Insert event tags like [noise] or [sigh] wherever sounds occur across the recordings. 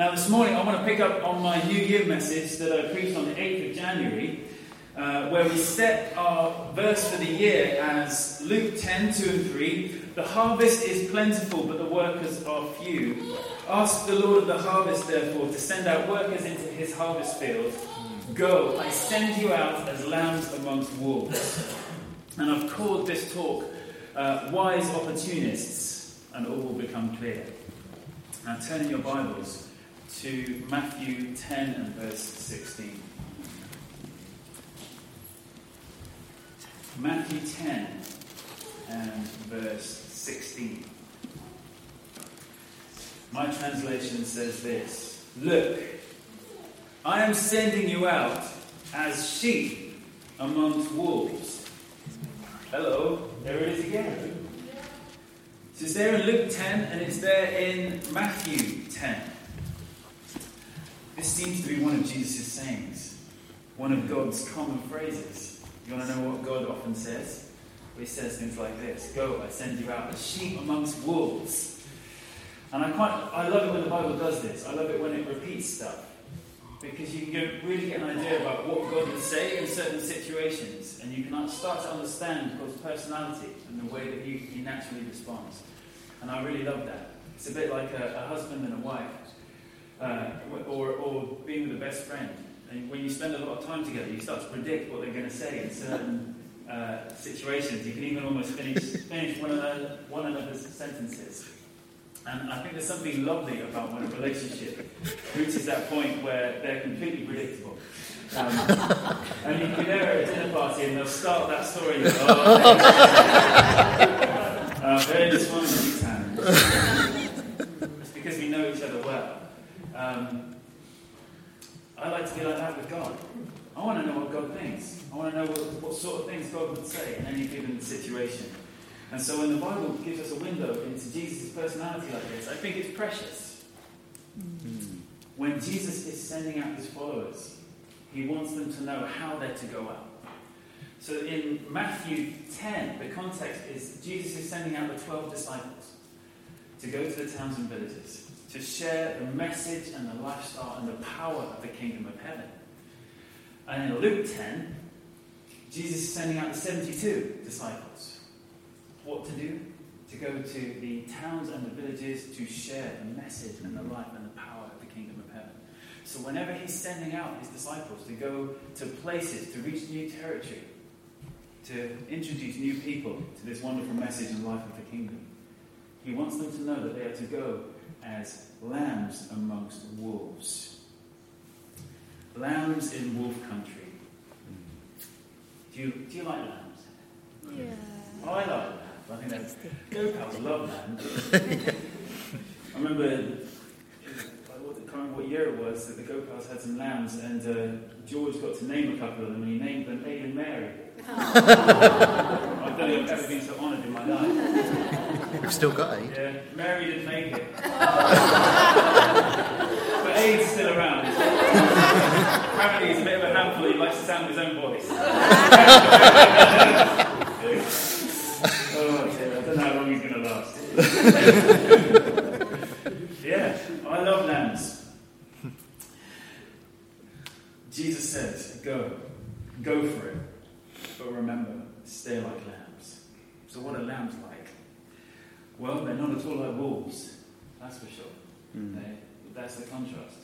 Now, this morning I want to pick up on my New Year message that I preached on the 8th of January, uh, where we set our verse for the year as Luke 10 2 and 3. The harvest is plentiful, but the workers are few. Ask the Lord of the harvest, therefore, to send out workers into his harvest field. Go, I send you out as lambs amongst wolves. And I've called this talk uh, Wise Opportunists, and all will become clear. Now turn in your Bibles to Matthew 10 and verse 16. Matthew 10 and verse 16. My translation says this Look, I am sending you out as sheep amongst wolves. Hello, there it is again. So it's there in Luke 10 and it's there in Matthew 10. This seems to be one of Jesus' sayings, one of God's common phrases. You want to know what God often says? Well, he says things like this Go, I send you out as sheep amongst wolves. And I quite I love it when the Bible does this. I love it when it repeats stuff. Because you can get, really get an idea about what God would say in certain situations, and you can start to understand God's personality and the way that he, he naturally responds. And I really love that. It's a bit like a, a husband and a wife, uh, or, or being with a best friend. And when you spend a lot of time together, you start to predict what they're going to say in certain uh, situations. You can even almost finish, finish one, one another's sentences. And I think there's something lovely about when a relationship reaches that point where they're completely predictable. Um, and you can be there at a dinner party and they'll start that story. And, [laughs] oh, uh, in these hands. It's because we know each other well. Um, I like to be like that with God. I want to know what God thinks. I want to know what, what sort of things God would say in any given situation. And so when the Bible gives us a window into Jesus' personality like this, I think it's precious. Mm. When Jesus is sending out his followers, he wants them to know how they're to go out. So in Matthew 10, the context is Jesus is sending out the 12 disciples to go to the towns and villages, to share the message and the lifestyle and the power of the kingdom of heaven. And in Luke 10, Jesus is sending out the 72 disciples what to do? To go to the towns and the villages to share the message and the life and the power of the kingdom of heaven. So, whenever he's sending out his disciples to go to places, to reach new territory, to introduce new people to this wonderful message and life of the kingdom, he wants them to know that they are to go as lambs amongst wolves. Lambs in wolf country. Do you, do you like lambs? Yeah. I like lambs. I think that's Gopals love lambs. [laughs] I remember I can't remember what year it was that the Gopals had some lambs, and uh, George got to name a couple of them, and he named them Aid and Mary. [laughs] I don't think I've ever been so honoured in my life. [laughs] [laughs] You've still got Aid. Yeah, Mary didn't make it, but Aid's still around. Apparently, he's a bit of a handful. He likes to sound his own voice. [laughs] Oh, dear, I don't know how long he's going to last. yeah, I love lambs. Jesus says, go. Go for it. But remember, stay like lambs. So, what are lambs like? Well, they're not at all like wolves, that's for sure. Mm. They, that's the contrast.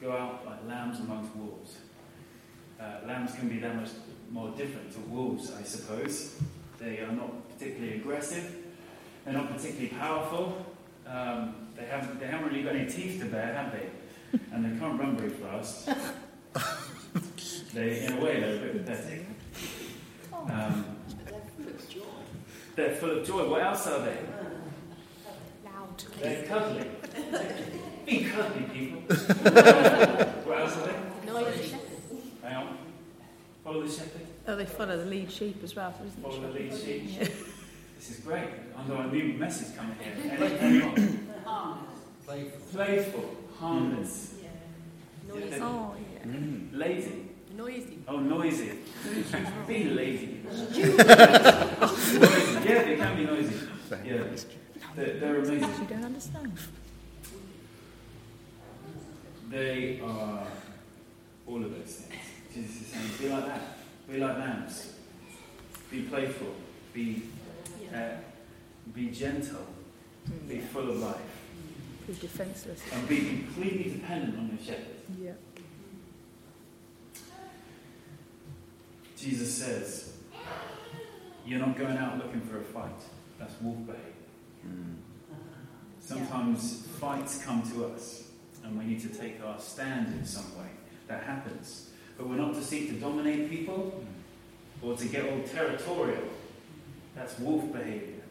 Go out like lambs amongst wolves. Lambs can be that much more different to wolves, I suppose. They are not particularly aggressive. They're not particularly powerful. Um, they, haven't, they haven't really got any teeth to bear, have they? And they can't run very fast. they, in a way, they're a bit pathetic. Um, they're full of joy. What else are they? They're cuddly. Be cuddly, people. [laughs] what else are they? Noisy. Hang on. Follow the shepherd. Oh, they follow the lead sheep as well, isn't Follow the lead sheep. Yeah. This is great. I've got a new message coming here. [laughs] Any- anyone? Playful, harmless, Yeah. Noisy. Oh, yeah. Mm. lazy. Noisy. Oh, noisy. [laughs] Be lazy. [laughs] noisy. Yeah, they can be noisy. Yeah, they're, they're amazing. You don't understand. They are all of those things. Jesus is saying, be like that. Be like lambs. Be playful. Be, uh, be gentle. Be full of life. Be defenceless. And be completely dependent on your shepherd. Yeah. Jesus says, You're not going out looking for a fight. That's wolf behavior. Sometimes fights come to us and we need to take our stand in some way. That happens. But we're not to seek to dominate people or to get all territorial. That's wolf behavior.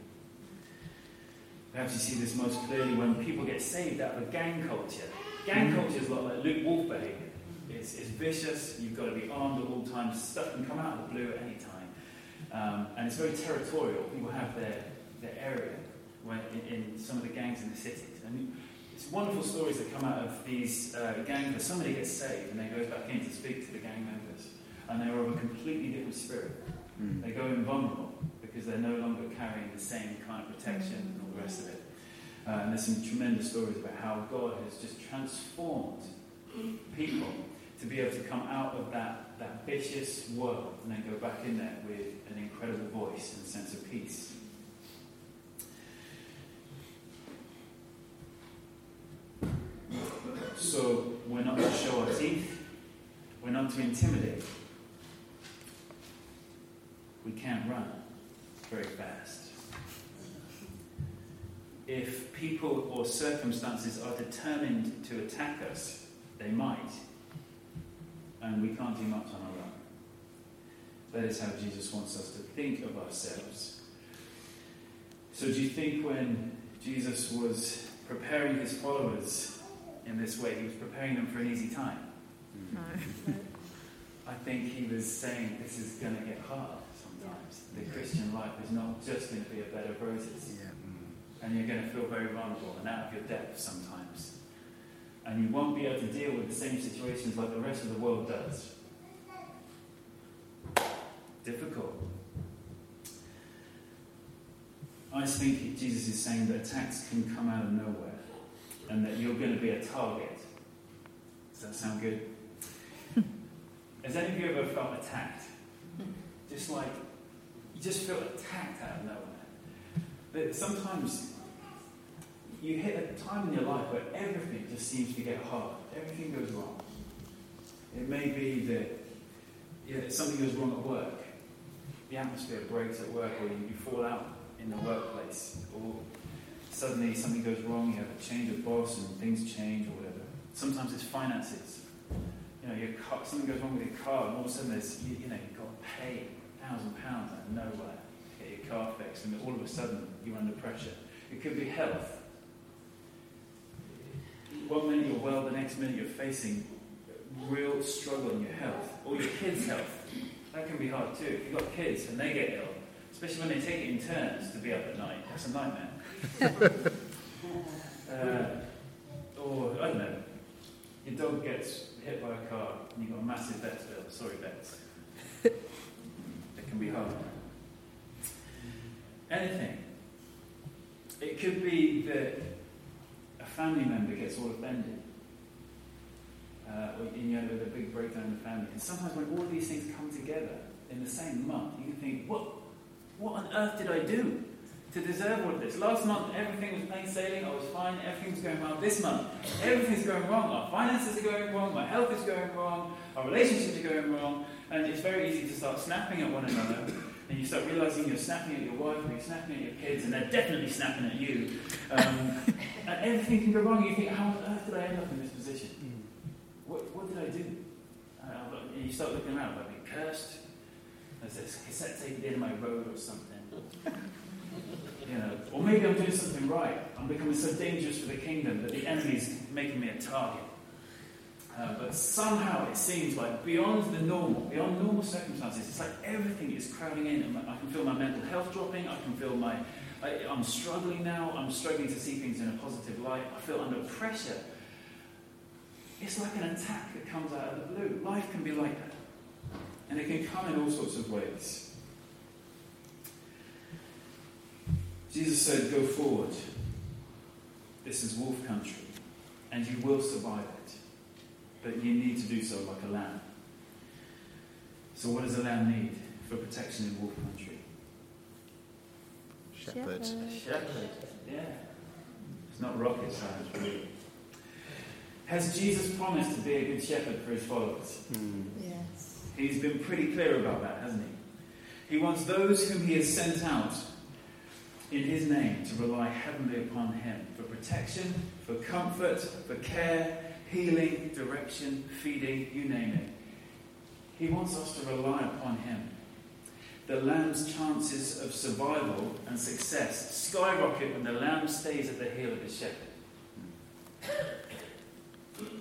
Perhaps you see this most clearly when people get saved out of a gang culture. Gang culture is a lot like Luke wolf behavior. It's, it's vicious, you've got to be armed at all times, stuff can come out of the blue at any time. Um, and it's very territorial. People have their, their area when, in, in some of the gangs in the cities. And wonderful stories that come out of these uh, gangs where somebody gets saved and they go back in to speak to the gang members. And they're of a completely different spirit. They go invulnerable because they're no longer carrying the same kind of protection and all the rest of it. Uh, and there's some tremendous stories about how God has just transformed people to be able to come out of that, that vicious world and then go back in there with an incredible voice and a sense of peace. So we're not to show our teeth, we're not to intimidate. We can't run very fast. If people or circumstances are determined to attack us, they might, and we can't do much on our own. That is how Jesus wants us to think of ourselves. So, do you think when Jesus was preparing his followers in this way, he was preparing them for an easy time? Mm-hmm. No. [laughs] I think he was saying this is going to get hard sometimes. The Christian life is not just going to be a bed of roses. And you're going to feel very vulnerable and out of your depth sometimes. And you won't be able to deal with the same situations like the rest of the world does. Difficult. I think Jesus is saying that attacks can come out of nowhere and that you're going to be a target. Does that sound good? [laughs] Has any of you ever felt attacked? Just like, you just feel attacked out of nowhere. But sometimes you hit a time in your life where everything just seems to get hard. Everything goes wrong. It may be that yeah, something goes wrong at work. The atmosphere breaks at work, or you, you fall out in the workplace, or suddenly something goes wrong. You have a change of boss, and things change, or whatever. Sometimes it's finances. You know, your car, something goes wrong with your car, and all of a sudden there's, you, you know, you've got to pay thousand pounds out of nowhere to get your car fixed, and all of a sudden you're under pressure. It could be health. One minute you're well, the next minute you're facing real struggle in your health, or your kids' health. That can be hard too. If you've got kids and they get ill, especially when they take it in turns to be up at night, that's a nightmare. Uh, or, I don't know, your dog gets hit by a car and you've got a massive vet bill. Sorry, vets. [laughs] it can be hard. Anything. It could be that a family member gets all offended. Uh, or you know, with a big breakdown in the family. And sometimes when all these things come together in the same month, you think, what, what on earth did I do to deserve all of this? Last month, everything was plain sailing, I was fine, everything was going well. This month, everything's going wrong. Our finances are going wrong, my health is going wrong, our relationships are going wrong, and it's very easy to start snapping at one another. And you start realizing you're snapping at your wife, or you're snapping at your kids, and they're definitely snapping at you. Um, [laughs] and everything can go wrong. You think, how on earth did I end up in this position? What, what did I do? Uh, and you start looking around, I've been cursed. There's this cassette tape at the end of my road or something. [laughs] you know, or maybe I'm doing something right. I'm becoming so dangerous for the kingdom that the enemy's making me a target. Uh, but somehow it seems like beyond the normal, beyond normal circumstances, it's like everything is crowding in. And I can feel my mental health dropping. I can feel my, I, I'm struggling now. I'm struggling to see things in a positive light. I feel under pressure. It's like an attack that comes out of the blue. Life can be like that. And it can come in all sorts of ways. Jesus said, Go forward. This is wolf country, and you will survive it. but you need to do so like a lamb. So, what does a lamb need for protection in wolf country? Shepherd. A shepherd. Yeah. It's not rocket science, really. Has Jesus promised to be a good shepherd for his followers? Mm. Yes. He's been pretty clear about that, hasn't he? He wants those whom he has sent out in his name to rely heavenly upon him for protection, for comfort, for care, healing, direction, feeding, you name it. He wants us to rely upon him. The lamb's chances of survival and success skyrocket when the lamb stays at the heel of his shepherd.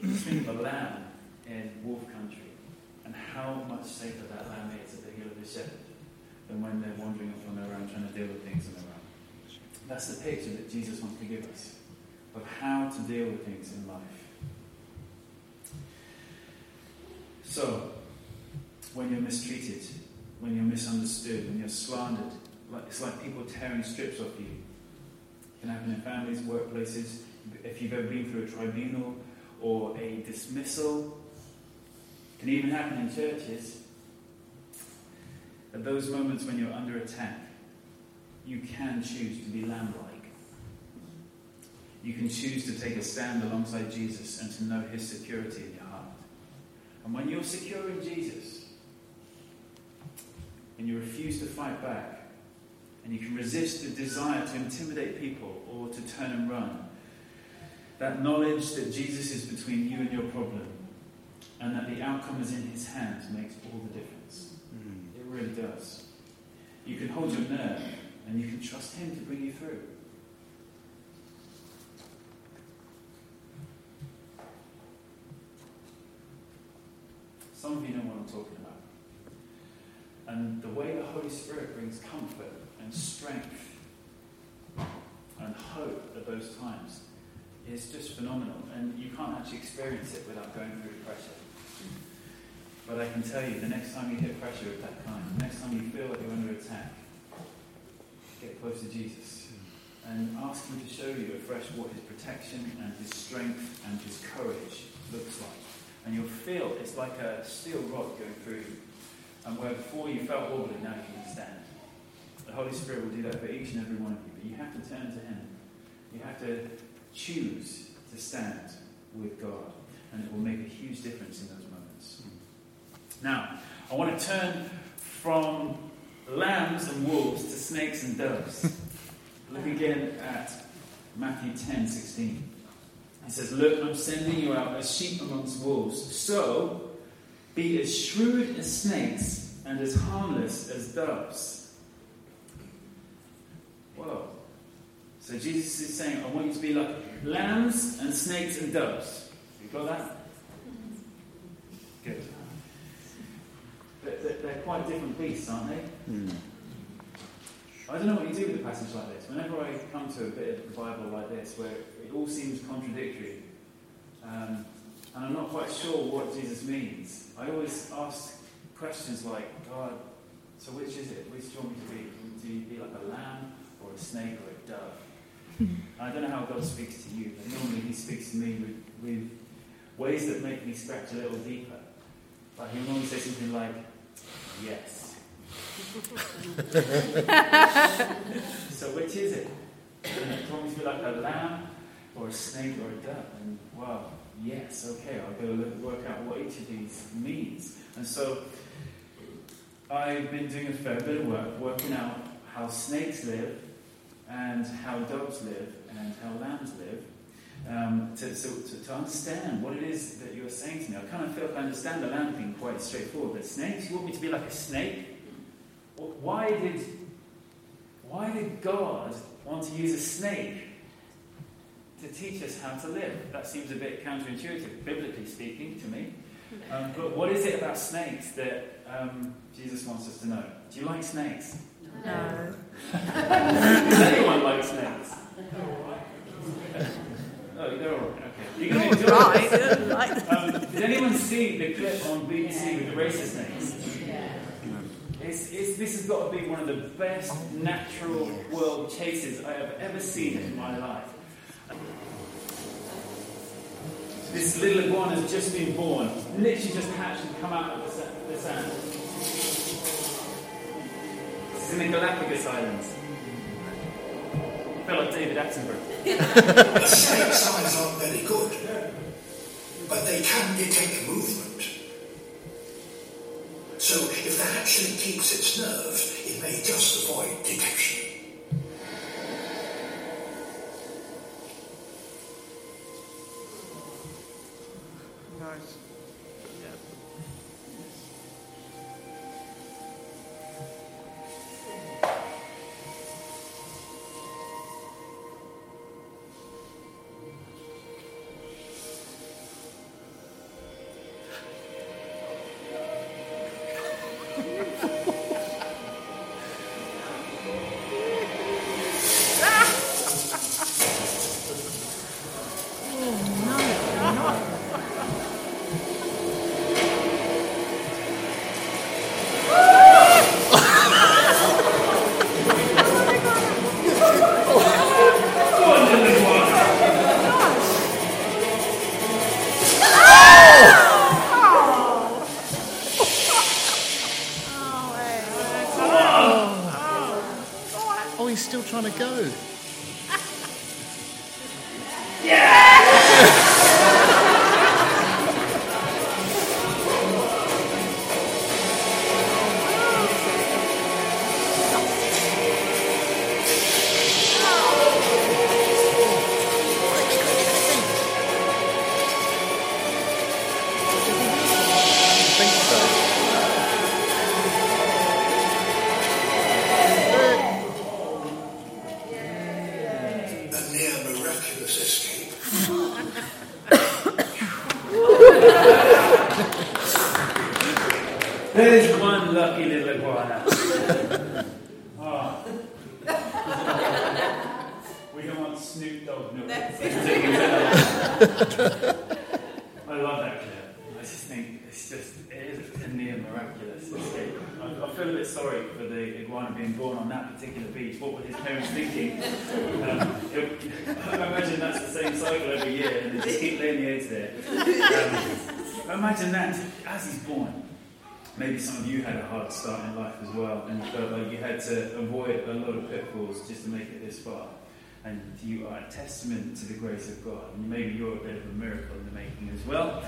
Think of a lamb in wolf country and how much safer that lamb is at the heel of his shepherd than when they're wandering off on their own trying to deal with things on their own. That's the picture that Jesus wants to give us of how to deal with things in life. So, when you're mistreated, when you're misunderstood, when you're slandered, it's like people tearing strips off you. It can happen in families, workplaces. If you've ever been through a tribunal or a dismissal, it can even happen in churches. At those moments when you're under attack, you can choose to be lamb like. You can choose to take a stand alongside Jesus and to know his security in your heart. And when you're secure in Jesus, and you refuse to fight back, and you can resist the desire to intimidate people or to turn and run, that knowledge that Jesus is between you and your problem, and that the outcome is in his hands, makes all the difference. Mm. It really does. You can hold your nerve and you can trust Him to bring you through. Some of you know what I'm talking about. And the way the Holy Spirit brings comfort and strength and hope at those times is just phenomenal. And you can't actually experience it without going through pressure. But I can tell you, the next time you hit pressure of that kind, the next time you feel like you're under attack, get close to Jesus and ask Him to show you afresh what His protection and His strength and His courage looks like. And you'll feel it's like a steel rod going through you. And where before you felt wobbly, now you can stand. The Holy Spirit will do that for each and every one of you. But you have to turn to Him. You have to choose to stand with God. And it will make a huge difference in those moments. Now, I want to turn from lambs and wolves to snakes and doves. [laughs] Look again at Matthew 10 16. He says, Look, I'm sending you out as sheep amongst wolves. So be as shrewd as snakes and as harmless as doves. Whoa. So Jesus is saying, I want you to be like lambs and snakes and doves. You got that? Good. They're, they're, quite different beasts, aren't they? Mm. I don't know what you do with a passage like this. Whenever I come to a bit of the Bible like this, where it all seems contradictory, um, and I'm not quite sure what Jesus means, I always ask questions like, God, so which is it? Which do you want me to be? Do you be like a lamb or a snake or a dove? I don't know how God speaks to you, but normally He speaks to me with, with ways that make me scratch a little deeper. Like He'll normally say something like, yes. [laughs] so which is it? Do you want me to be like a lamb or a snake or a dove? And wow, yes, okay, I'll go work out what each of these means. And so I've been doing a fair bit of work working out how snakes live and how doves live and how lambs live. Um, to, so, to, to understand what it is that you're saying to me. I kind of feel like I understand the lamb thing quite straightforward, but snakes, you want me to be like a snake? Why did, why did God want to use a snake to teach us how to live? That seems a bit counterintuitive, biblically speaking, to me. Um, but what is it about snakes that um, Jesus wants us to know? Do you like snakes? No. [laughs] Does anyone like snakes? [laughs] Oh, they're all right. Okay. You're going to enjoy Right. this. [laughs] Um, did anyone see the clip on BBC with the racer snakes? It's, it's, this has got to be one of the best natural world chases I have ever seen in my life. This little iguana has just been born, literally just hatched and come out of the the sand. This is in the Galapagos Islands. Felt like David Attenborough. [laughs] The snake's eyes aren't very good, but they can detect movement. So if the hatchling keeps its nerve, it may just avoid detection. Snoop Dogg no. I love that clip. I just think it's just it is a near miraculous escape. I, I feel a bit sorry for the iguana being born on that particular beach. What were his parents thinking? Um, it- [laughs] I imagine that's the same cycle every year, and they just keep laying the eggs there. Um, imagine that as he's born. Maybe some of you had a hard start in life as well and felt like you had to avoid a lot of pitfalls just to make it this far. And you are a testament to the grace of God. And maybe you're a bit of a miracle in the making as well.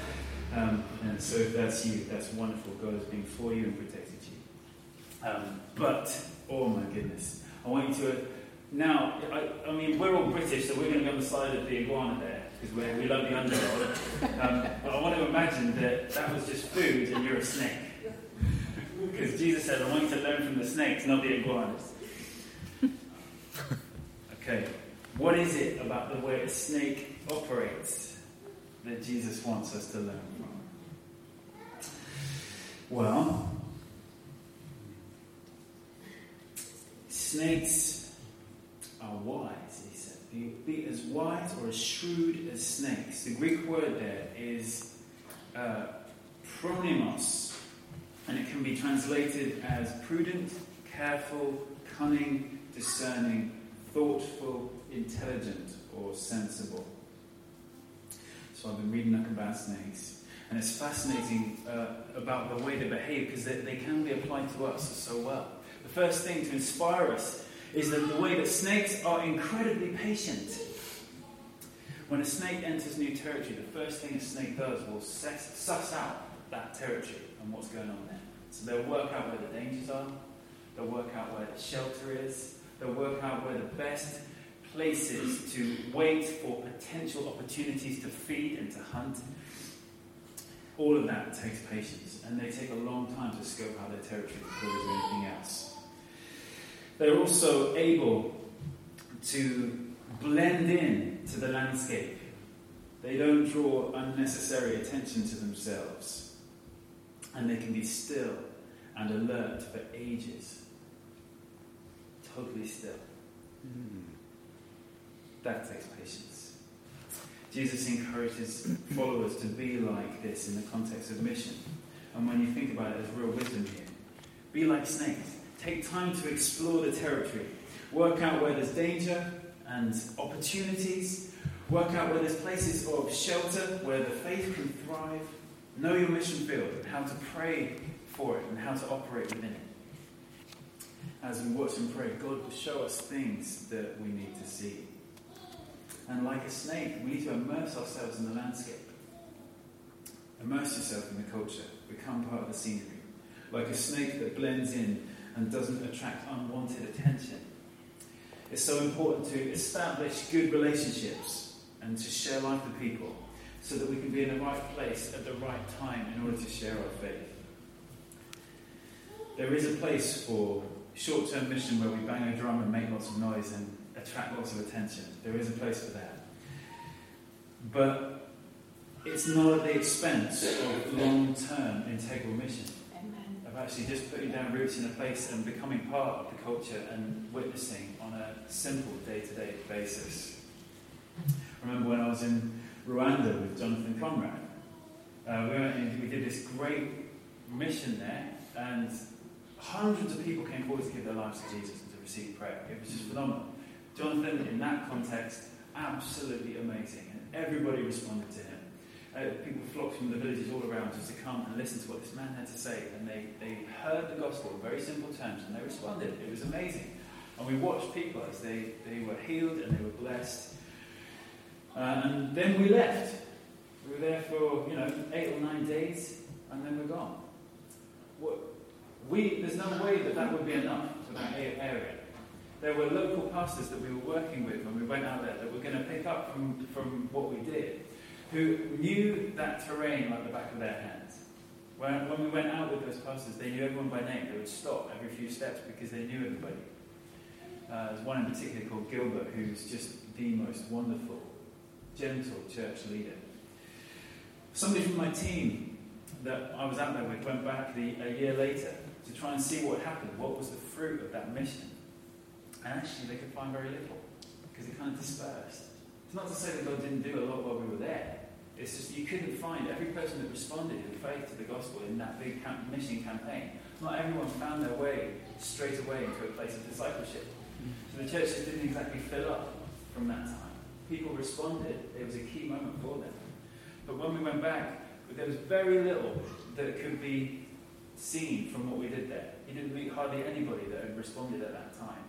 Um, and so if that's you, that's wonderful. God has been for you and protected you. Um, but, oh my goodness, I want you to. Now, I, I mean, we're all British, so we're going to be on the side of the iguana there because we love the underdog. Um, but I want to imagine that that was just food and you're a snake. [laughs] Because Jesus said, I want you to learn from the snakes, not the iguanas. [laughs] Okay, what is it about the way a snake operates that Jesus wants us to learn from? Well, snakes are wise, he said. Be, as wise or as shrewd as snakes. The Greek word there is uh, and it can be translated as prudent, careful, cunning, discerning, thoughtful, intelligent, or sensible. So I've been reading up about snakes, and it's fascinating uh, about the way they behave because they, they can be applied to us so well. The first thing to inspire us is that the way that snakes are incredibly patient. When a snake enters new territory, the first thing a snake does will suss, suss out that territory and what's going on there. So they'll work out where the dangers are, they'll work out where the shelter is, they'll work out where the best places to wait for potential opportunities to feed and to hunt. All of that takes patience, and they take a long time to scope out their territory before they anything else. They're also able to blend in to the landscape. They don't draw unnecessary attention to themselves. And they can be still and alert for ages. Totally still. Mm. That takes patience. Jesus encourages followers to be like this in the context of mission. And when you think about it, there's real wisdom here. Be like snakes. Take time to explore the territory. Work out where there's danger and opportunities. Work out where there's places of shelter, where the faith can thrive. Know your mission field and how to pray for it and how to operate within it. As we watch and pray, God will show us things that we need to see. And like a snake, we need to immerse ourselves in the landscape. Immerse yourself in the culture. Become part of the scenery. Like a snake that blends in and doesn't attract unwanted attention. It's so important to establish good relationships and to share life with people so that we can be in the right place at the right time in order to share our faith. There is a place for short term mission where we bang a drum and make lots of noise and attract lots of attention. There is a place for that. But it's not at the expense of long term integral mission. Of actually just putting down roots in a place and becoming part of the culture and witnessing on a simple day to day basis. I remember when I was in Rwanda with Jonathan Conrathe. Uh, we, went in, we did this great mission there, and hundreds of people came forward to give their lives to Jesus and to receive prayer. It was just phenomenal. Jonathan, in that context, absolutely amazing, and everybody responded to him. Uh, people flocked from the villages all around just to come and listen to what this man had to say, and they, they heard the gospel in very simple terms, and they responded. It was amazing. And we watched people as they, they were healed and they were blessed. Uh, and then we left. We were there for, you know, eight or nine days, and then we're gone. What, we, there's no way that that would be enough for that area. There were local pastors that we were working with when we went out there that were going to pick up from, from what we did, who knew that terrain like the back of their hands. When, when we went out with those pastors, they knew everyone by name. They would stop every few steps because they knew everybody. Uh, there's one in particular called Gilbert, who's just the most wonderful, gentle church leader. Somebody from my team that I was out there with went back the, a year later to try and see what happened, what was the fruit of that mission. And actually, they could find very little because it kind of dispersed. It's not to say that God didn't do a lot while we were there. It's just you couldn't find every person that responded in faith to the gospel in that big camp, mission campaign. Not everyone found their way straight away into a place of discipleship. So the churches didn't exactly fill up from that time. People responded. It was a key moment for them. But when we went back, there was very little that could be seen from what we did there. You didn't meet hardly anybody that had responded at that time.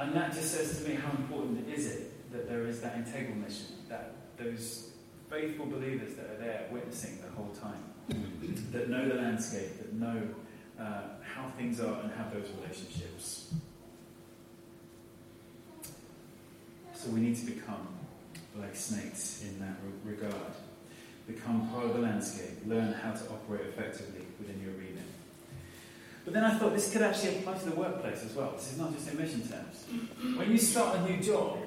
And that just says to me how important is it that there is that integral mission, that those faithful believers that are there witnessing the whole time, that know the landscape, that know uh, how things are and have those relationships. So we need to become like snakes in that re- regard. Become part of the landscape, learn how to operate effectively within your remit. But then I thought this could actually apply to the workplace as well. This is not just in mission terms. When you start a new job,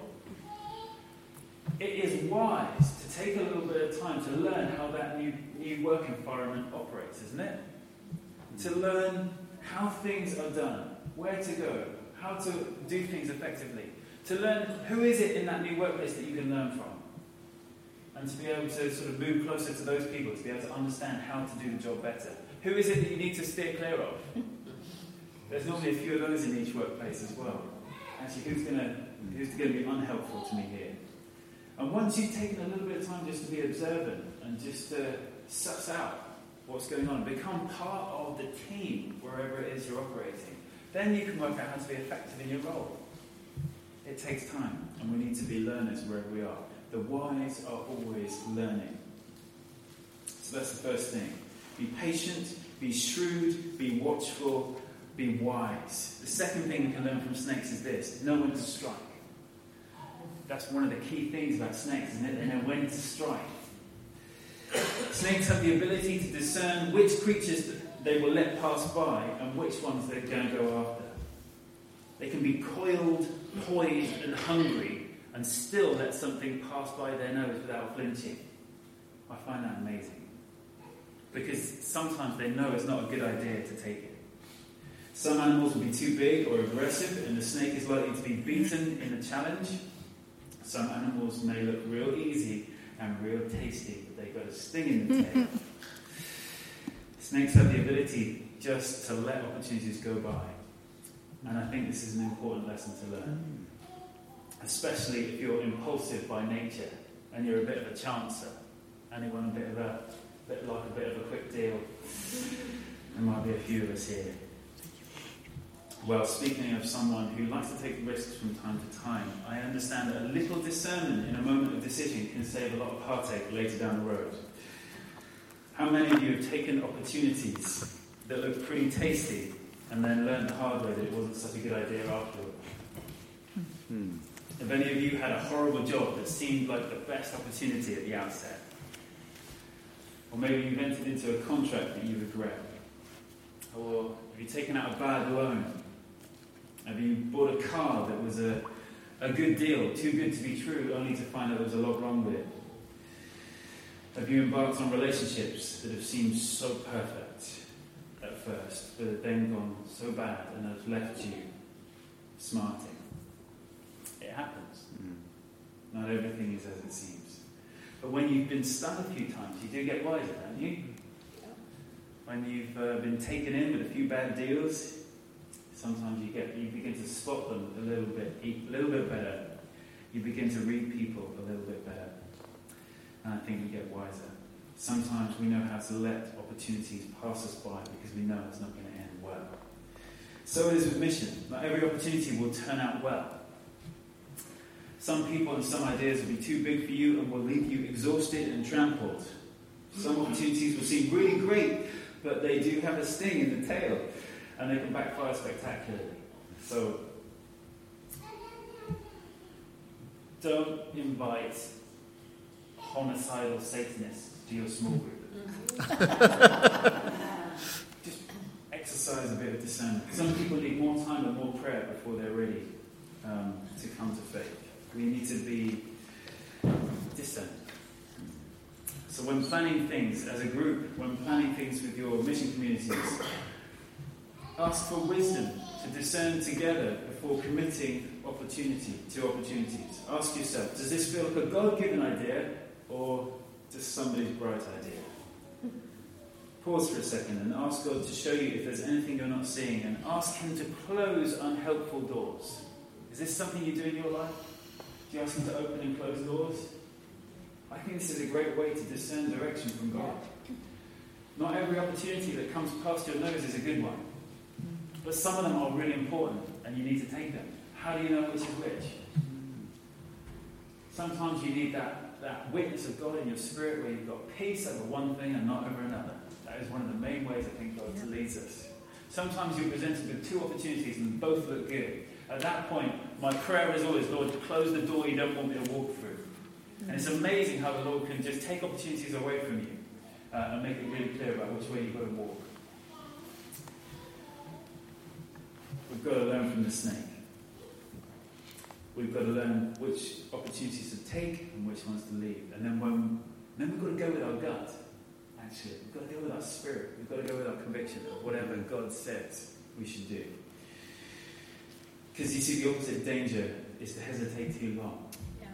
it is wise to take a little bit of time to learn how that new, new work environment operates, isn't it? To learn how things are done, where to go, how to do things effectively. To learn who is it in that new workplace that you can learn from. And to be able to sort of move closer to those people, to be able to understand how to do the job better. Who is it that you need to steer clear of? There's normally a few of those in each workplace as well. Actually, who's going to who's going to be unhelpful to me here? And once you've taken a little bit of time just to be observant and just uh, suss out what's going on, become part of the team wherever it is you're operating, then you can work out how to be effective in your role. It takes time, and we need to be learners wherever we are. The wise are always learning. So that's the first thing. Be patient, be shrewd, be watchful, be wise. The second thing we can learn from snakes is this know when to strike. That's one of the key things about snakes, isn't it? They know when to strike. Snakes have the ability to discern which creatures they will let pass by and which ones they're going to go after. They can be coiled, poised, and hungry and still let something pass by their nose without flinching. I find that amazing. Because sometimes they know it's not a good idea to take it. Some animals will be too big or aggressive, and the snake is likely to be beaten in the challenge. Some animals may look real easy and real tasty, but they've got a sting in the tail. [laughs] Snakes have the ability just to let opportunities go by. And I think this is an important lesson to learn. especially if you're impulsive by nature and you're a bit of a chancer and you want a bit of a bit like a bit of a quick deal. There might be a few of us here. Well, speaking of someone who likes to take risks from time to time, I understand that a little discernment in a moment of decision can save a lot of heartache later down the road. How many of you have taken opportunities that look pretty tasty and then learned the hard way that it wasn't such a good idea afterward? Hmm. Have any of you had a horrible job that seemed like the best opportunity at the outset? Or maybe you've entered into a contract that you regret? Or have you taken out a bad loan? Have you bought a car that was a, a good deal, too good to be true, only to find out there was a lot wrong with it? Have you embarked on relationships that have seemed so perfect at first, but have then gone so bad and have left you smarting? It happens. Hmm. Not everything is as it seems. But when you've been stung a few times, you do get wiser, don't you? When you've uh, been taken in with a few bad deals, sometimes you get you begin to spot them a little bit, a little bit better. You begin to read people a little bit better, and I think we get wiser. Sometimes we know how to let opportunities pass us by because we know it's not going to end well. So it is with mission. Not every opportunity will turn out well. Some people and some ideas will be too big for you and will leave you exhausted and trampled. Some opportunities will seem really great, but they do have a sting in the tail and they can backfire spectacularly. So, don't invite homicidal Satanists to your small group. Just exercise a bit of discernment. Some people need more time and more prayer before they're ready um, to come to faith. We need to be discerned. So, when planning things as a group, when planning things with your mission communities, ask for wisdom to discern together before committing opportunity to opportunities. Ask yourself, does this feel like a God-given idea or just somebody's bright idea? Pause for a second and ask God to show you if there's anything you're not seeing and ask Him to close unhelpful doors. Is this something you do in your life? Do you ask Him to open and close doors? I think this is a great way to discern direction from God. Not every opportunity that comes past your nose is a good one. But some of them are really important and you need to take them. How do you know which is which? Sometimes you need that, that witness of God in your spirit where you've got peace over one thing and not over another. That is one of the main ways I think God leads us. Sometimes you're presented with two opportunities and both look good. At that point, my prayer is always, Lord, close the door you don't want me to walk through. And it's amazing how the Lord can just take opportunities away from you uh, and make it really clear about which way you've got to walk. We've got to learn from the snake. We've got to learn which opportunities to take and which ones to leave. And then when then we've got to go with our gut. Actually, we've got to go with our spirit. We've got to go with our conviction of whatever God says we should do. Because you see, the opposite danger is to hesitate too long, Yeah.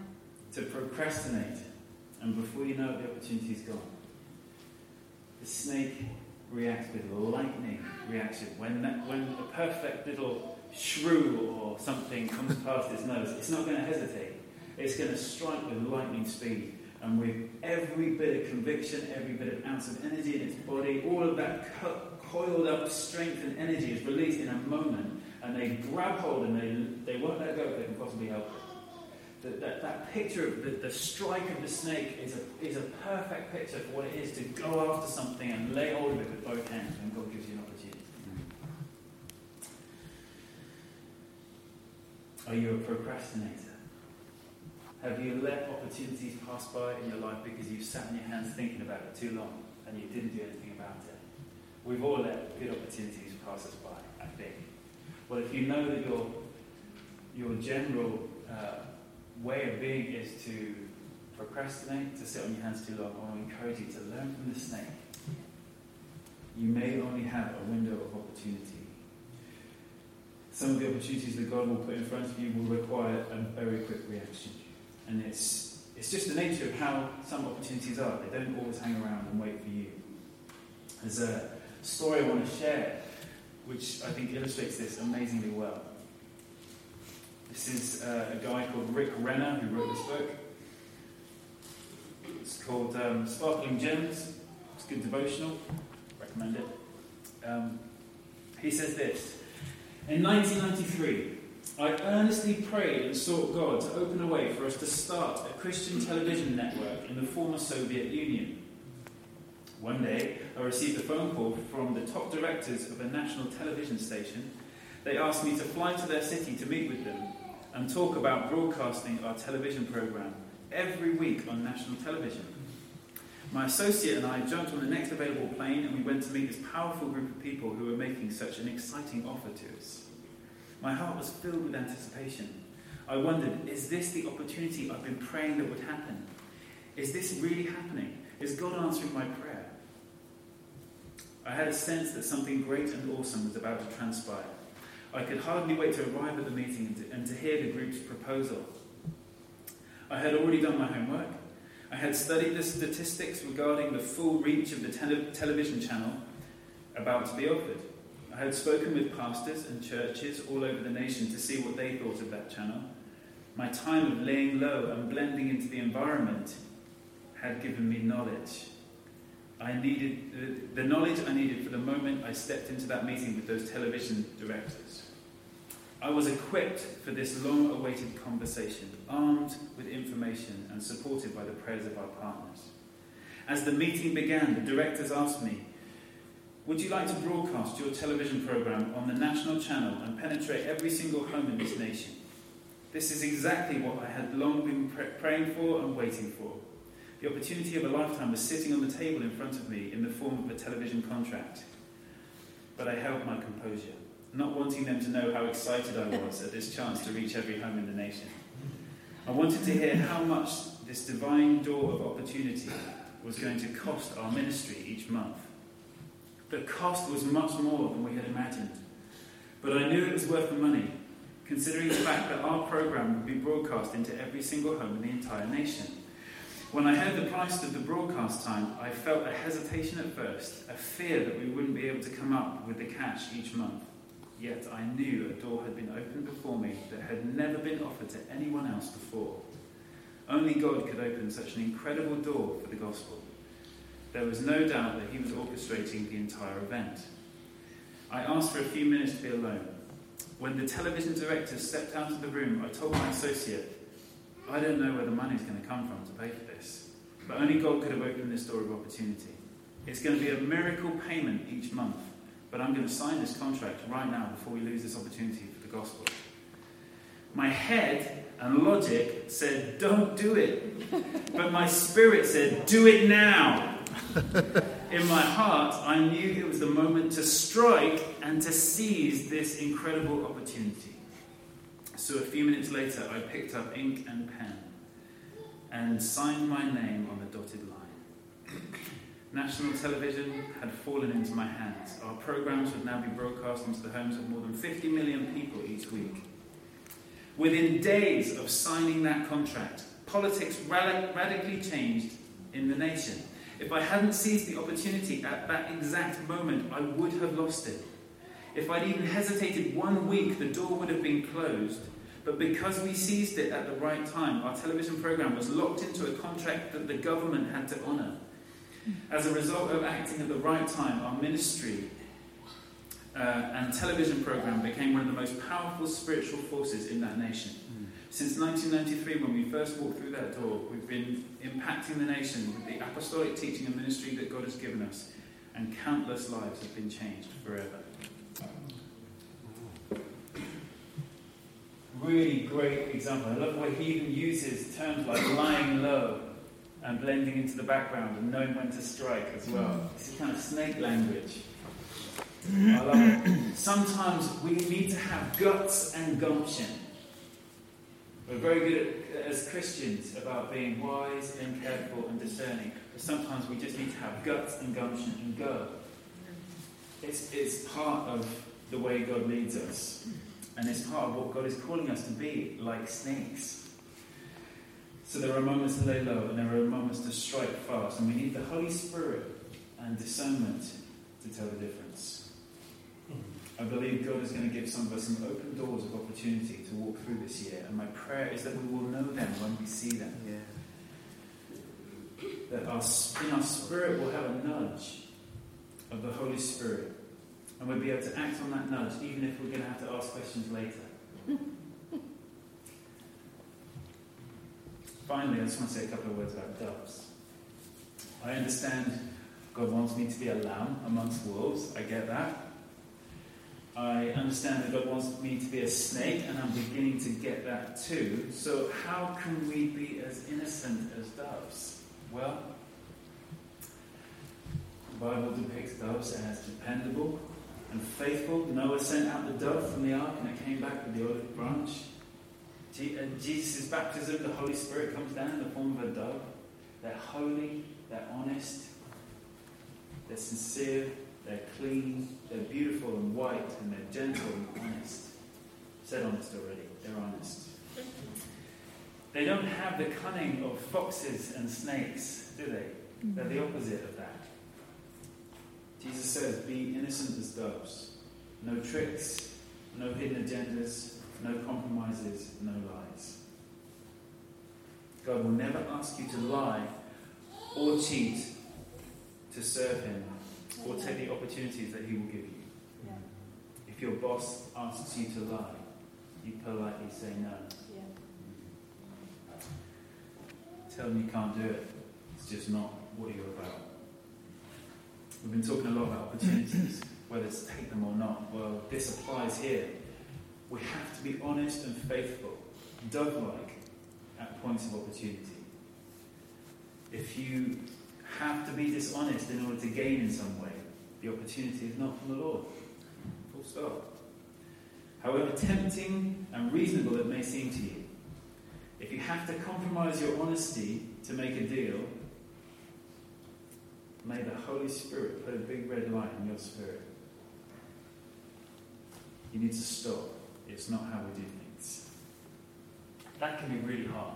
to procrastinate, and before you know it, the opportunity's gone. The snake reacts with lightning reaction. When, that, when a perfect little shrew or something comes past its nose, it's not going to hesitate. It's going to strike with lightning speed. And with every bit of conviction, every bit of ounce of energy in its body, all of that co- coiled up strength and energy is released in a moment. And they grab hold and they, they won't let go if they can possibly help it. That, that, that picture of the, the strike of the snake is a, is a perfect picture for what it is to go after something and lay hold of it with both hands when God gives you an opportunity. Are you a procrastinator? Have you let opportunities pass by in your life because you've sat on your hands thinking about it too long and you didn't do anything about it? We've all let good opportunities pass us by, I think. Well, if you know that your, your general uh, way of being is to procrastinate, to sit on your hands too long, I want to encourage you to learn from the snake. You may only have a window of opportunity. Some of the opportunities that God will put in front of you will require a very quick reaction. And it's, it's just the nature of how some opportunities are. They don't always hang around and wait for you. There's a story I want to share which I think illustrates this amazingly well. This is uh, a guy called Rick Renner who wrote this book. It's called um, Sparkling Gems. It's a good devotional. Recommend it. Um, he says this In 1993, I earnestly prayed and sought God to open a way for us to start a Christian television network in the former Soviet Union. One day, I received a phone call from the top directors of a national television station. They asked me to fly to their city to meet with them and talk about broadcasting our television program every week on national television. My associate and I jumped on the next available plane and we went to meet this powerful group of people who were making such an exciting offer to us. My heart was filled with anticipation. I wondered, is this the opportunity I've been praying that would happen? Is this really happening? Is God answering my prayer? I had a sense that something great and awesome was about to transpire. I could hardly wait to arrive at the meeting and to, and to hear the group's proposal. I had already done my homework. I had studied the statistics regarding the full reach of the tele- television channel about to be offered. I had spoken with pastors and churches all over the nation to see what they thought of that channel. My time of laying low and blending into the environment had given me knowledge. I needed the, the knowledge I needed for the moment I stepped into that meeting with those television directors. I was equipped for this long awaited conversation, armed with information and supported by the prayers of our partners. As the meeting began, the directors asked me, Would you like to broadcast your television program on the national channel and penetrate every single home in this nation? This is exactly what I had long been praying for and waiting for. The opportunity of a lifetime was sitting on the table in front of me in the form of a television contract. But I held my composure, not wanting them to know how excited I was at this chance to reach every home in the nation. I wanted to hear how much this divine door of opportunity was going to cost our ministry each month. The cost was much more than we had imagined. But I knew it was worth the money, considering the fact that our program would be broadcast into every single home in the entire nation. When I heard the price of the broadcast time, I felt a hesitation at first, a fear that we wouldn't be able to come up with the cash each month. Yet I knew a door had been opened before me that had never been offered to anyone else before. Only God could open such an incredible door for the gospel. There was no doubt that He was orchestrating the entire event. I asked for a few minutes to be alone. When the television director stepped out of the room, I told my associate, I don't know where the money's going to come from to pay for. But only God could have opened this door of opportunity. It's going to be a miracle payment each month. But I'm going to sign this contract right now before we lose this opportunity for the gospel. My head and logic said, don't do it. But my spirit said, do it now. In my heart, I knew it was the moment to strike and to seize this incredible opportunity. So a few minutes later, I picked up ink and pen and signed my name on the dotted line. National television had fallen into my hands. Our programs would now be broadcast into the homes of more than 50 million people each week. Within days of signing that contract, politics radically changed in the nation. If I hadn't seized the opportunity at that exact moment, I would have lost it. If I'd even hesitated one week, the door would have been closed but because we seized it at the right time, our television program was locked into a contract that the government had to honour. As a result of acting at the right time, our ministry uh, and television program became one of the most powerful spiritual forces in that nation. Since 1993, when we first walked through that door, we've been impacting the nation with the apostolic teaching and ministry that God has given us, and countless lives have been changed forever. Really great example. I love the way he even uses terms like [coughs] lying low and blending into the background and knowing when to strike as well. Mm. It's a kind of snake language. I love it. Sometimes we need to have guts and gumption. We're very good at, as Christians about being wise and careful and discerning, but sometimes we just need to have guts and gumption and go. It's, it's part of the way God leads us. And it's part of what God is calling us to be like snakes. So there are moments to lay low and there are moments to strike fast. And we need the Holy Spirit and discernment to tell the difference. I believe God is going to give some of us some open doors of opportunity to walk through this year, and my prayer is that we will know them when we see them. Yeah. That our, in our spirit will have a nudge of the Holy Spirit, and we'll be able to act on that nudge, even if we're going to have to ask questions later. [laughs] Finally, I just want to say a couple of words about doves. I understand God wants me to be a lamb amongst wolves. I get that. I understand that God wants me to be a snake, and I'm beginning to get that too. So, how can we be as innocent as doves? Well, the Bible depicts doves as dependable and faithful. Noah sent out the dove from the ark, and it came back with the olive branch. Uh, Jesus' baptism, the Holy Spirit comes down in the form of a dove. They're holy, they're honest, they're sincere, they're clean, they're beautiful and white, and they're gentle and honest. I've said honest already, they're honest. They don't have the cunning of foxes and snakes, do they? They're the opposite of that. Jesus says, Be innocent as doves. No tricks, no hidden agendas, no compromises, no lies. God will never ask you to lie or cheat to serve Him or take the opportunities that He will give you. Yeah. If your boss asks you to lie, you politely say no. Yeah. Tell them you can't do it. It's just not what you're about. We've been talking a lot about opportunities, whether to take them or not. Well, this applies here. We have to be honest and faithful, dove like, at points of opportunity. If you have to be dishonest in order to gain in some way, the opportunity is not from the Lord. Full stop. However tempting and reasonable it may seem to you, if you have to compromise your honesty to make a deal, may the Holy Spirit put a big red light in your spirit. You need to stop. It's not how we do things. That can be really hard.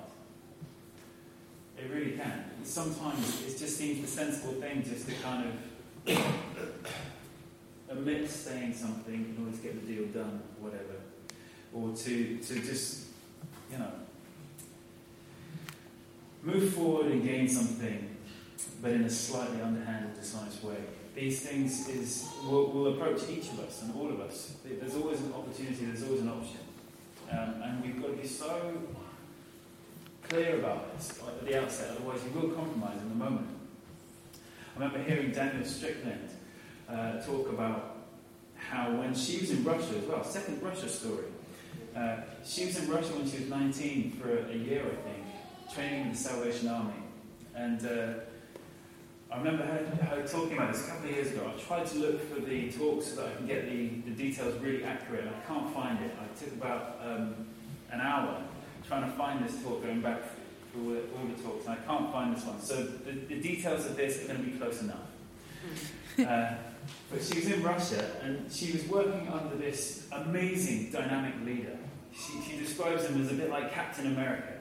It really can. Sometimes it just seems the sensible thing just to kind of omit saying something in order to get the deal done, or whatever. Or to, to just, you know, move forward and gain something, but in a slightly underhanded, dishonest way. These things is will, will approach each of us and all of us. There's always an opportunity, there's always an option. Um, and we've got to be so clear about this at the outset, otherwise you will compromise in the moment. I remember hearing Danielle Strickland uh, talk about how when she was in Russia as well, second Russia story, uh, she was in Russia when she was 19 for a, a year, I think, training in the Salvation Army. And uh, I remember her, her, talking about this a couple of years ago. I tried to look for the talk so that I can get the, the details really accurate, and I can't find it. I took about um, an hour trying to find this talk, going back through all the, all the talks, and I can't find this one. So the, the details of this are going to be close enough. Uh, but she was in Russia, and she was working under this amazing dynamic leader. She, she describes him as a bit like Captain America.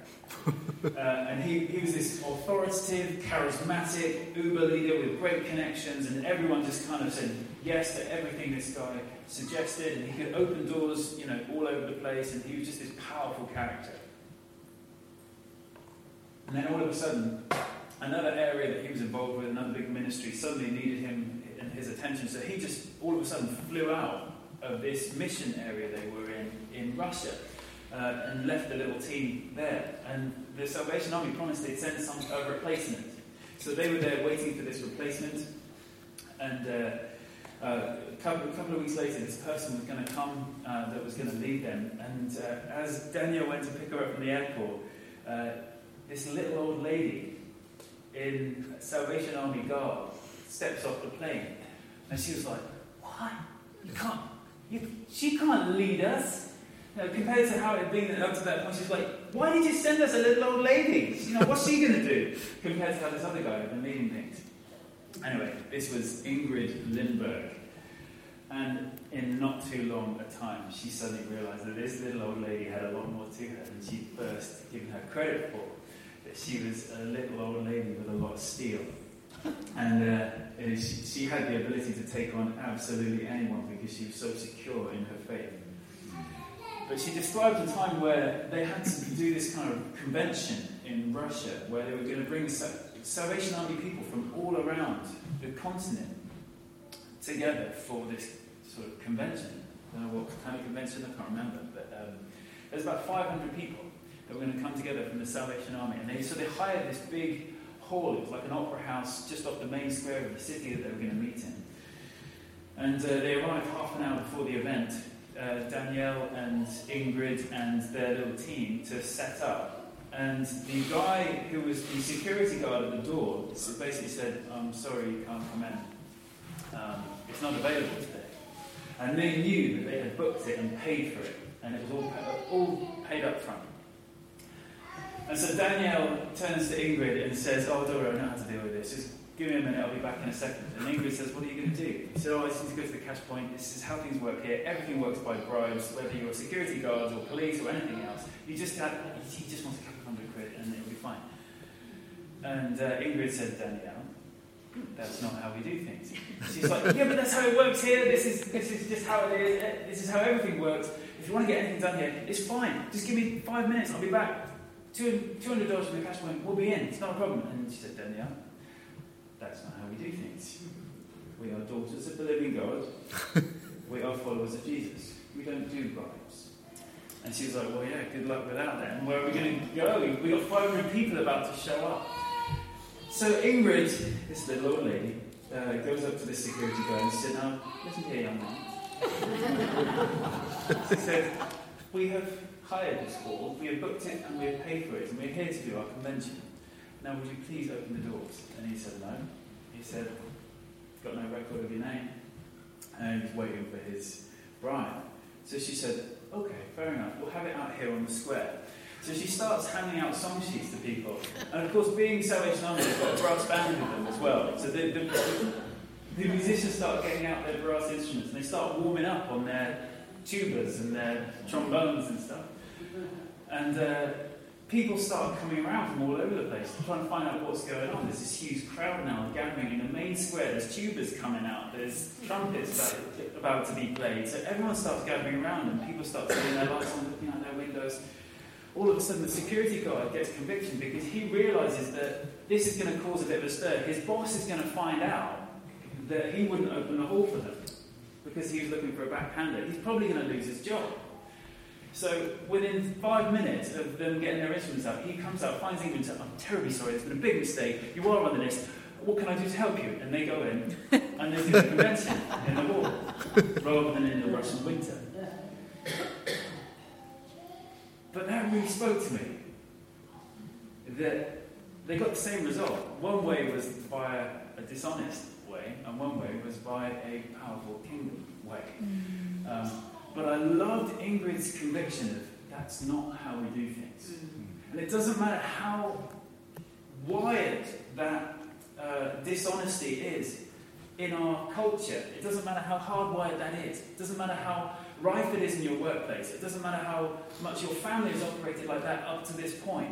[laughs] Uh, and he, he was this authoritative, charismatic Uber leader with great connections, and everyone just kind of said yes to everything this guy suggested, and he could open doors, you know, all over the place, and he was just this powerful character. And then all of a sudden, another area that he was involved with, another big ministry, suddenly needed him and his attention. So he just all of a sudden flew out of this mission area they were in in Russia uh, and left the little team there. And the Salvation Army promised they'd send some a replacement. So they were there waiting for this replacement. And uh, uh, a, couple, a couple of weeks later, this person was going to come uh, that was going to lead them. And uh, as Danielle went to pick her up from the airport, uh, this little old lady in Salvation Army garb steps off the plane. And she was like, What? You can't, you, she can't lead us. You know, compared to how it had been up to that point, she's like, Why did you send us a little old lady? You know, what's she going to do? [laughs] Compared to how this other guy had been leading things. Anyway, this was Ingrid Lindberg. And in not too long a time, she suddenly realized that this little old lady had a lot more to her than she'd first given her credit for. That she was a little old lady with a lot of steel. [laughs] And uh, uh, she, she had the ability to take on absolutely anyone because she was so secure in her faith. But she described a time where they had to do this kind of convention in Russia where they were going to bring Salvation Army people from all around the continent together for this sort of convention. I don't know what kind of convention, I can't remember, but um, there's about 500 people that were going to come together from the Salvation Army. And they, so they hired this big hall, it was like an opera house just off the main square of the city that they were going to meet in. And uh, they arrived half an hour before the event, uh, Danielle and Ingrid and their little team to set up. And the guy who was the security guard at the door basically said, I'm sorry, you can't come in. Um, it's not available today. And they knew that they had booked it and paid for it, and it was all, all paid up front. And so Danielle turns to Ingrid and says, Oh, Dora, I know how to deal with this. Give me a minute, I'll be back in a second. And Ingrid says, What are you going to do? He said, Oh, I just need to go to the cash point. This is how things work here. Everything works by bribes, whether you're security guards or police or anything else. You just have, he just wants a couple of hundred quid and it'll be fine. And uh, Ingrid said, Danielle, that's not how we do things. She's like, yeah, but that's how it works here. This is, this is just how it is. This is how everything works. If you want to get anything done here, it's fine. Just give me five minutes. I'll be back. Two hundred dollars from the cash point. We'll be in. It's not a problem. And she said, Danielle, that's not how we do things. We are daughters of the living God. [laughs] we are followers of Jesus. We don't do bribes. And she was like, well, yeah, good luck with that then. Where are we going to go? We've got 500 people about to show up. So Ingrid, this little old lady, uh, goes up to the security guard and says, now, listen here, young man. she said, we have hired this hall, we have booked it and we have paid for it, and we're here to do our convention. Now, would you please open the doors? And he said, no. He said, got no record of your name. And he's waiting for his bride. So she said, okay, fair enough, we'll have it out here on the square. So she starts handing out song sheets to people. And of course, being so Army, they've got a brass band with them as well. So the, the, the musicians start getting out their brass instruments and they start warming up on their tubas and their trombones and stuff. And uh, people start coming around from all over the place trying to find out what's going on. There's this huge crowd now gathering in the main square. There's tubas coming out. There's trumpets about, about to be played. So everyone starts gathering around and people start turning their lights on, looking out their windows all of a sudden the security guard gets conviction because he realizes that this is going to cause a bit of a stir. His boss is going to find out that he wouldn't open the hall for them because he was looking for a backhander. He's probably going to lose his job. So within five minutes of them getting their instruments out, he comes out, finds Ingrid, and says, I'm terribly sorry, it's been a big mistake. You are on the list. What can I do to help you? And they go in and they do the convention in the hall rather than in the Russian winter. But that really spoke to me. That they got the same result. One way was by a dishonest way, and one way was by a powerful kingdom way. Um, but I loved Ingrid's conviction of that's not how we do things. And it doesn't matter how wired that uh, dishonesty is in our culture, it doesn't matter how hardwired that is, it doesn't matter how rife it is in your workplace, it doesn't matter how much your family has operated like that up to this point.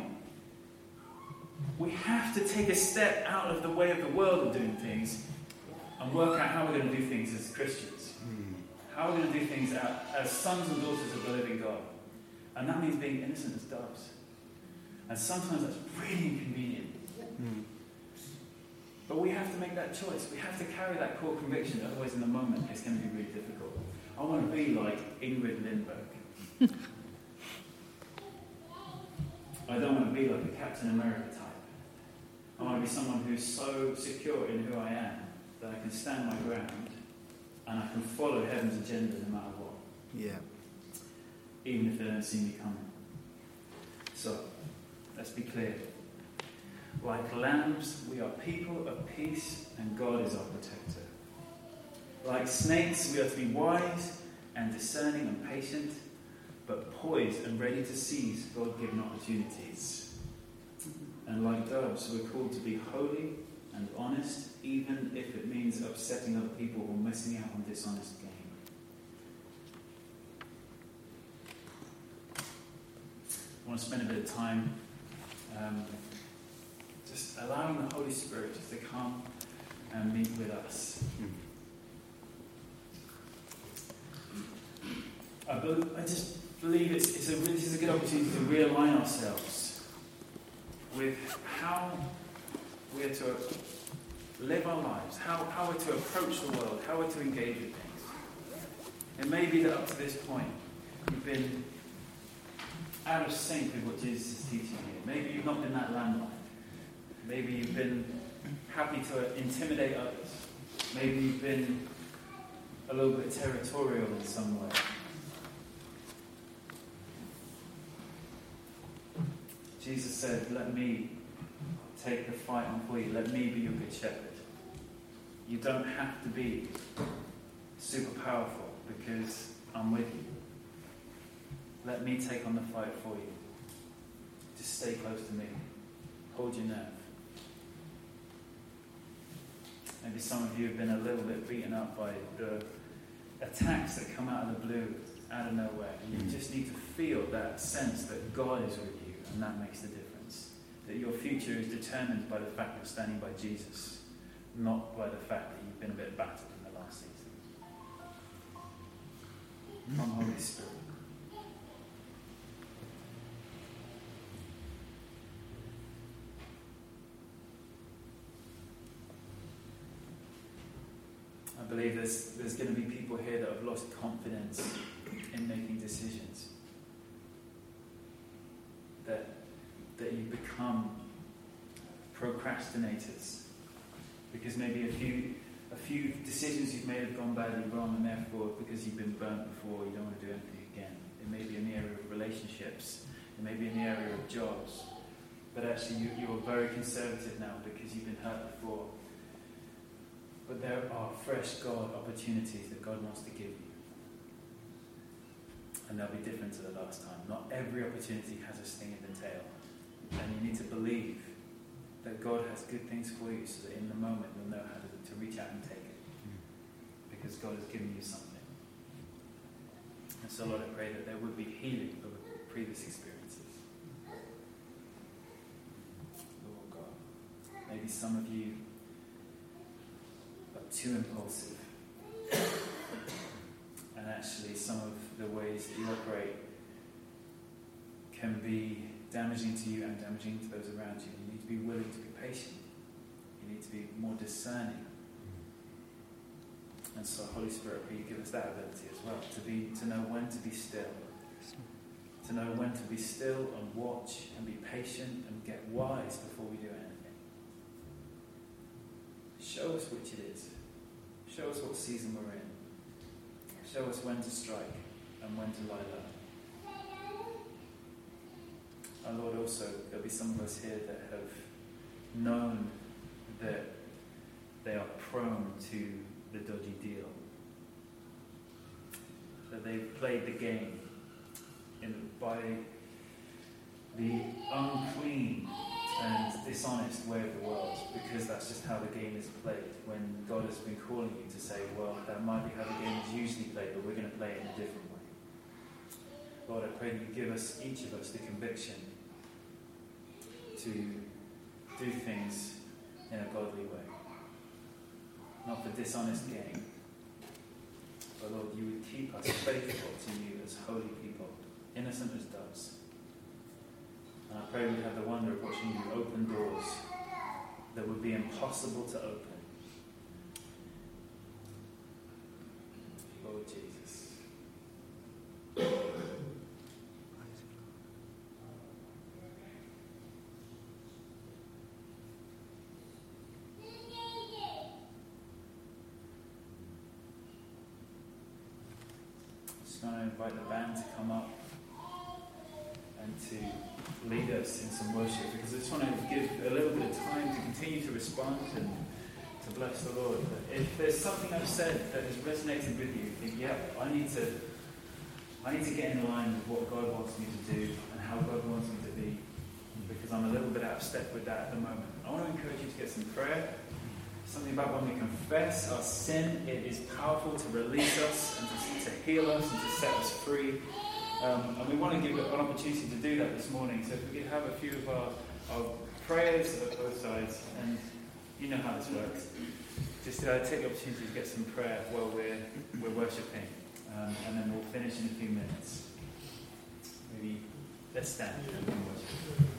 We have to take a step out of the way of the world of doing things and work out how we're going to do things as Christians. How are we're going to do things as sons and daughters of the living God. And that means being innocent as doves. And sometimes that's really inconvenient. Mm. But we have to make that choice. We have to carry that core conviction, otherwise, in the moment, it's going to be really difficult. I want to be like Ingrid Lindberg. I don't want to be like a Captain America type. I want to be someone who's so secure in who I am that I can stand my ground and I can follow heaven's agenda no matter what. Yeah. Even if they don't see me coming. So, let's be clear. Like lambs, we are people of peace, and God is our protector. Like snakes, we are to be wise and discerning and patient, but poised and ready to seize God given opportunities. And like doves, we're called to be holy and honest, even if it means upsetting other people or missing out on dishonest gain. I want to spend a bit of time um, just allowing the Holy Spirit to come and meet with us. I, bel I just believe it's, it's a, this is a good opportunity to realign ourselves with how we're to live our lives, how, how we're to approach the world, how we're to engage with things. It may be that up to this point you've been out of sync with what Jesus is teaching you. Maybe you've not been that landline. Maybe you've been happy to intimidate others. Maybe you've been a little bit territorial in some way. Jesus said, Let me take the fight on for you. Let me be your good shepherd. You don't have to be super powerful because I'm with you. Let me take on the fight for you. Just stay close to me. Hold your nerve. Maybe some of you have been a little bit beaten up by the attacks that come out of the blue, out of nowhere. You just need to feel that sense that God is with you, and that makes the difference. That your future is determined by the fact of standing by Jesus, not by the fact that you've been a bit battered in the last season. Come, Holy Spirit. I believe there's, there's going to be people here that have lost confidence in making decisions. That, that you become procrastinators. Because maybe a few, a few decisions you've made have gone badly wrong, and therefore, because you've been burnt before, you don't want to do anything again. It may be in the area of relationships, it may be in the area of jobs. But actually, you, you're very conservative now because you've been hurt before. But there are fresh God opportunities that God wants to give you. And they'll be different to the last time. Not every opportunity has a sting in the tail. And you need to believe that God has good things for you so that in the moment you'll know how to, to reach out and take it. Because God has given you something. And so, Lord, I pray that there would be healing of previous experiences. Lord God. Maybe some of you are too impulsive. and actually, some of the ways that you operate can be damaging to you and damaging to those around you. You need to be willing to be patient. You need to be more discerning. And so, Holy Spirit, will you give us that ability as well to be to know when to be still, to know when to be still and watch and be patient and get wise before we do anything. Show us which it is. Show us what season we're in. Show us when to strike and when to lie low. And Lord, also, there'll be some of us here that have known that they are prone to the dodgy deal. That they've played the game in, by the unclean and dishonest way of the world because that's just how the game is played. When God has been calling you to say, well, that might be how the game is usually played, but we're going to play it in a different way. Lord, I pray you give us, each of us, the conviction to do things in a godly way. Not for dishonest gain, but Lord, you would keep us faithful to you as holy people, innocent as doves. And I pray we'd have the wonder of watching you open doors that would be impossible to open. Lord Jesus. Just going to invite the band to come up and to lead us in some worship because I just want to give a little bit of time to continue to respond and to bless the Lord. But if there's something I've said that has resonated with you, think, yeah, I need to I need to get in line with what God wants me to do and how God wants me to be because I'm a little bit out of step with that at the moment. I want to encourage you to get some prayer. Something about when we confess our sin, it is powerful to release us and to, to heal us and to set us free. Um, and we want to give an opportunity to do that this morning. So if we could have a few of our, our prayers at both sides. And you know how this works. Just uh, take the opportunity to get some prayer while we're, we're worshipping, um, and then we'll finish in a few minutes. Maybe let's stand and worship.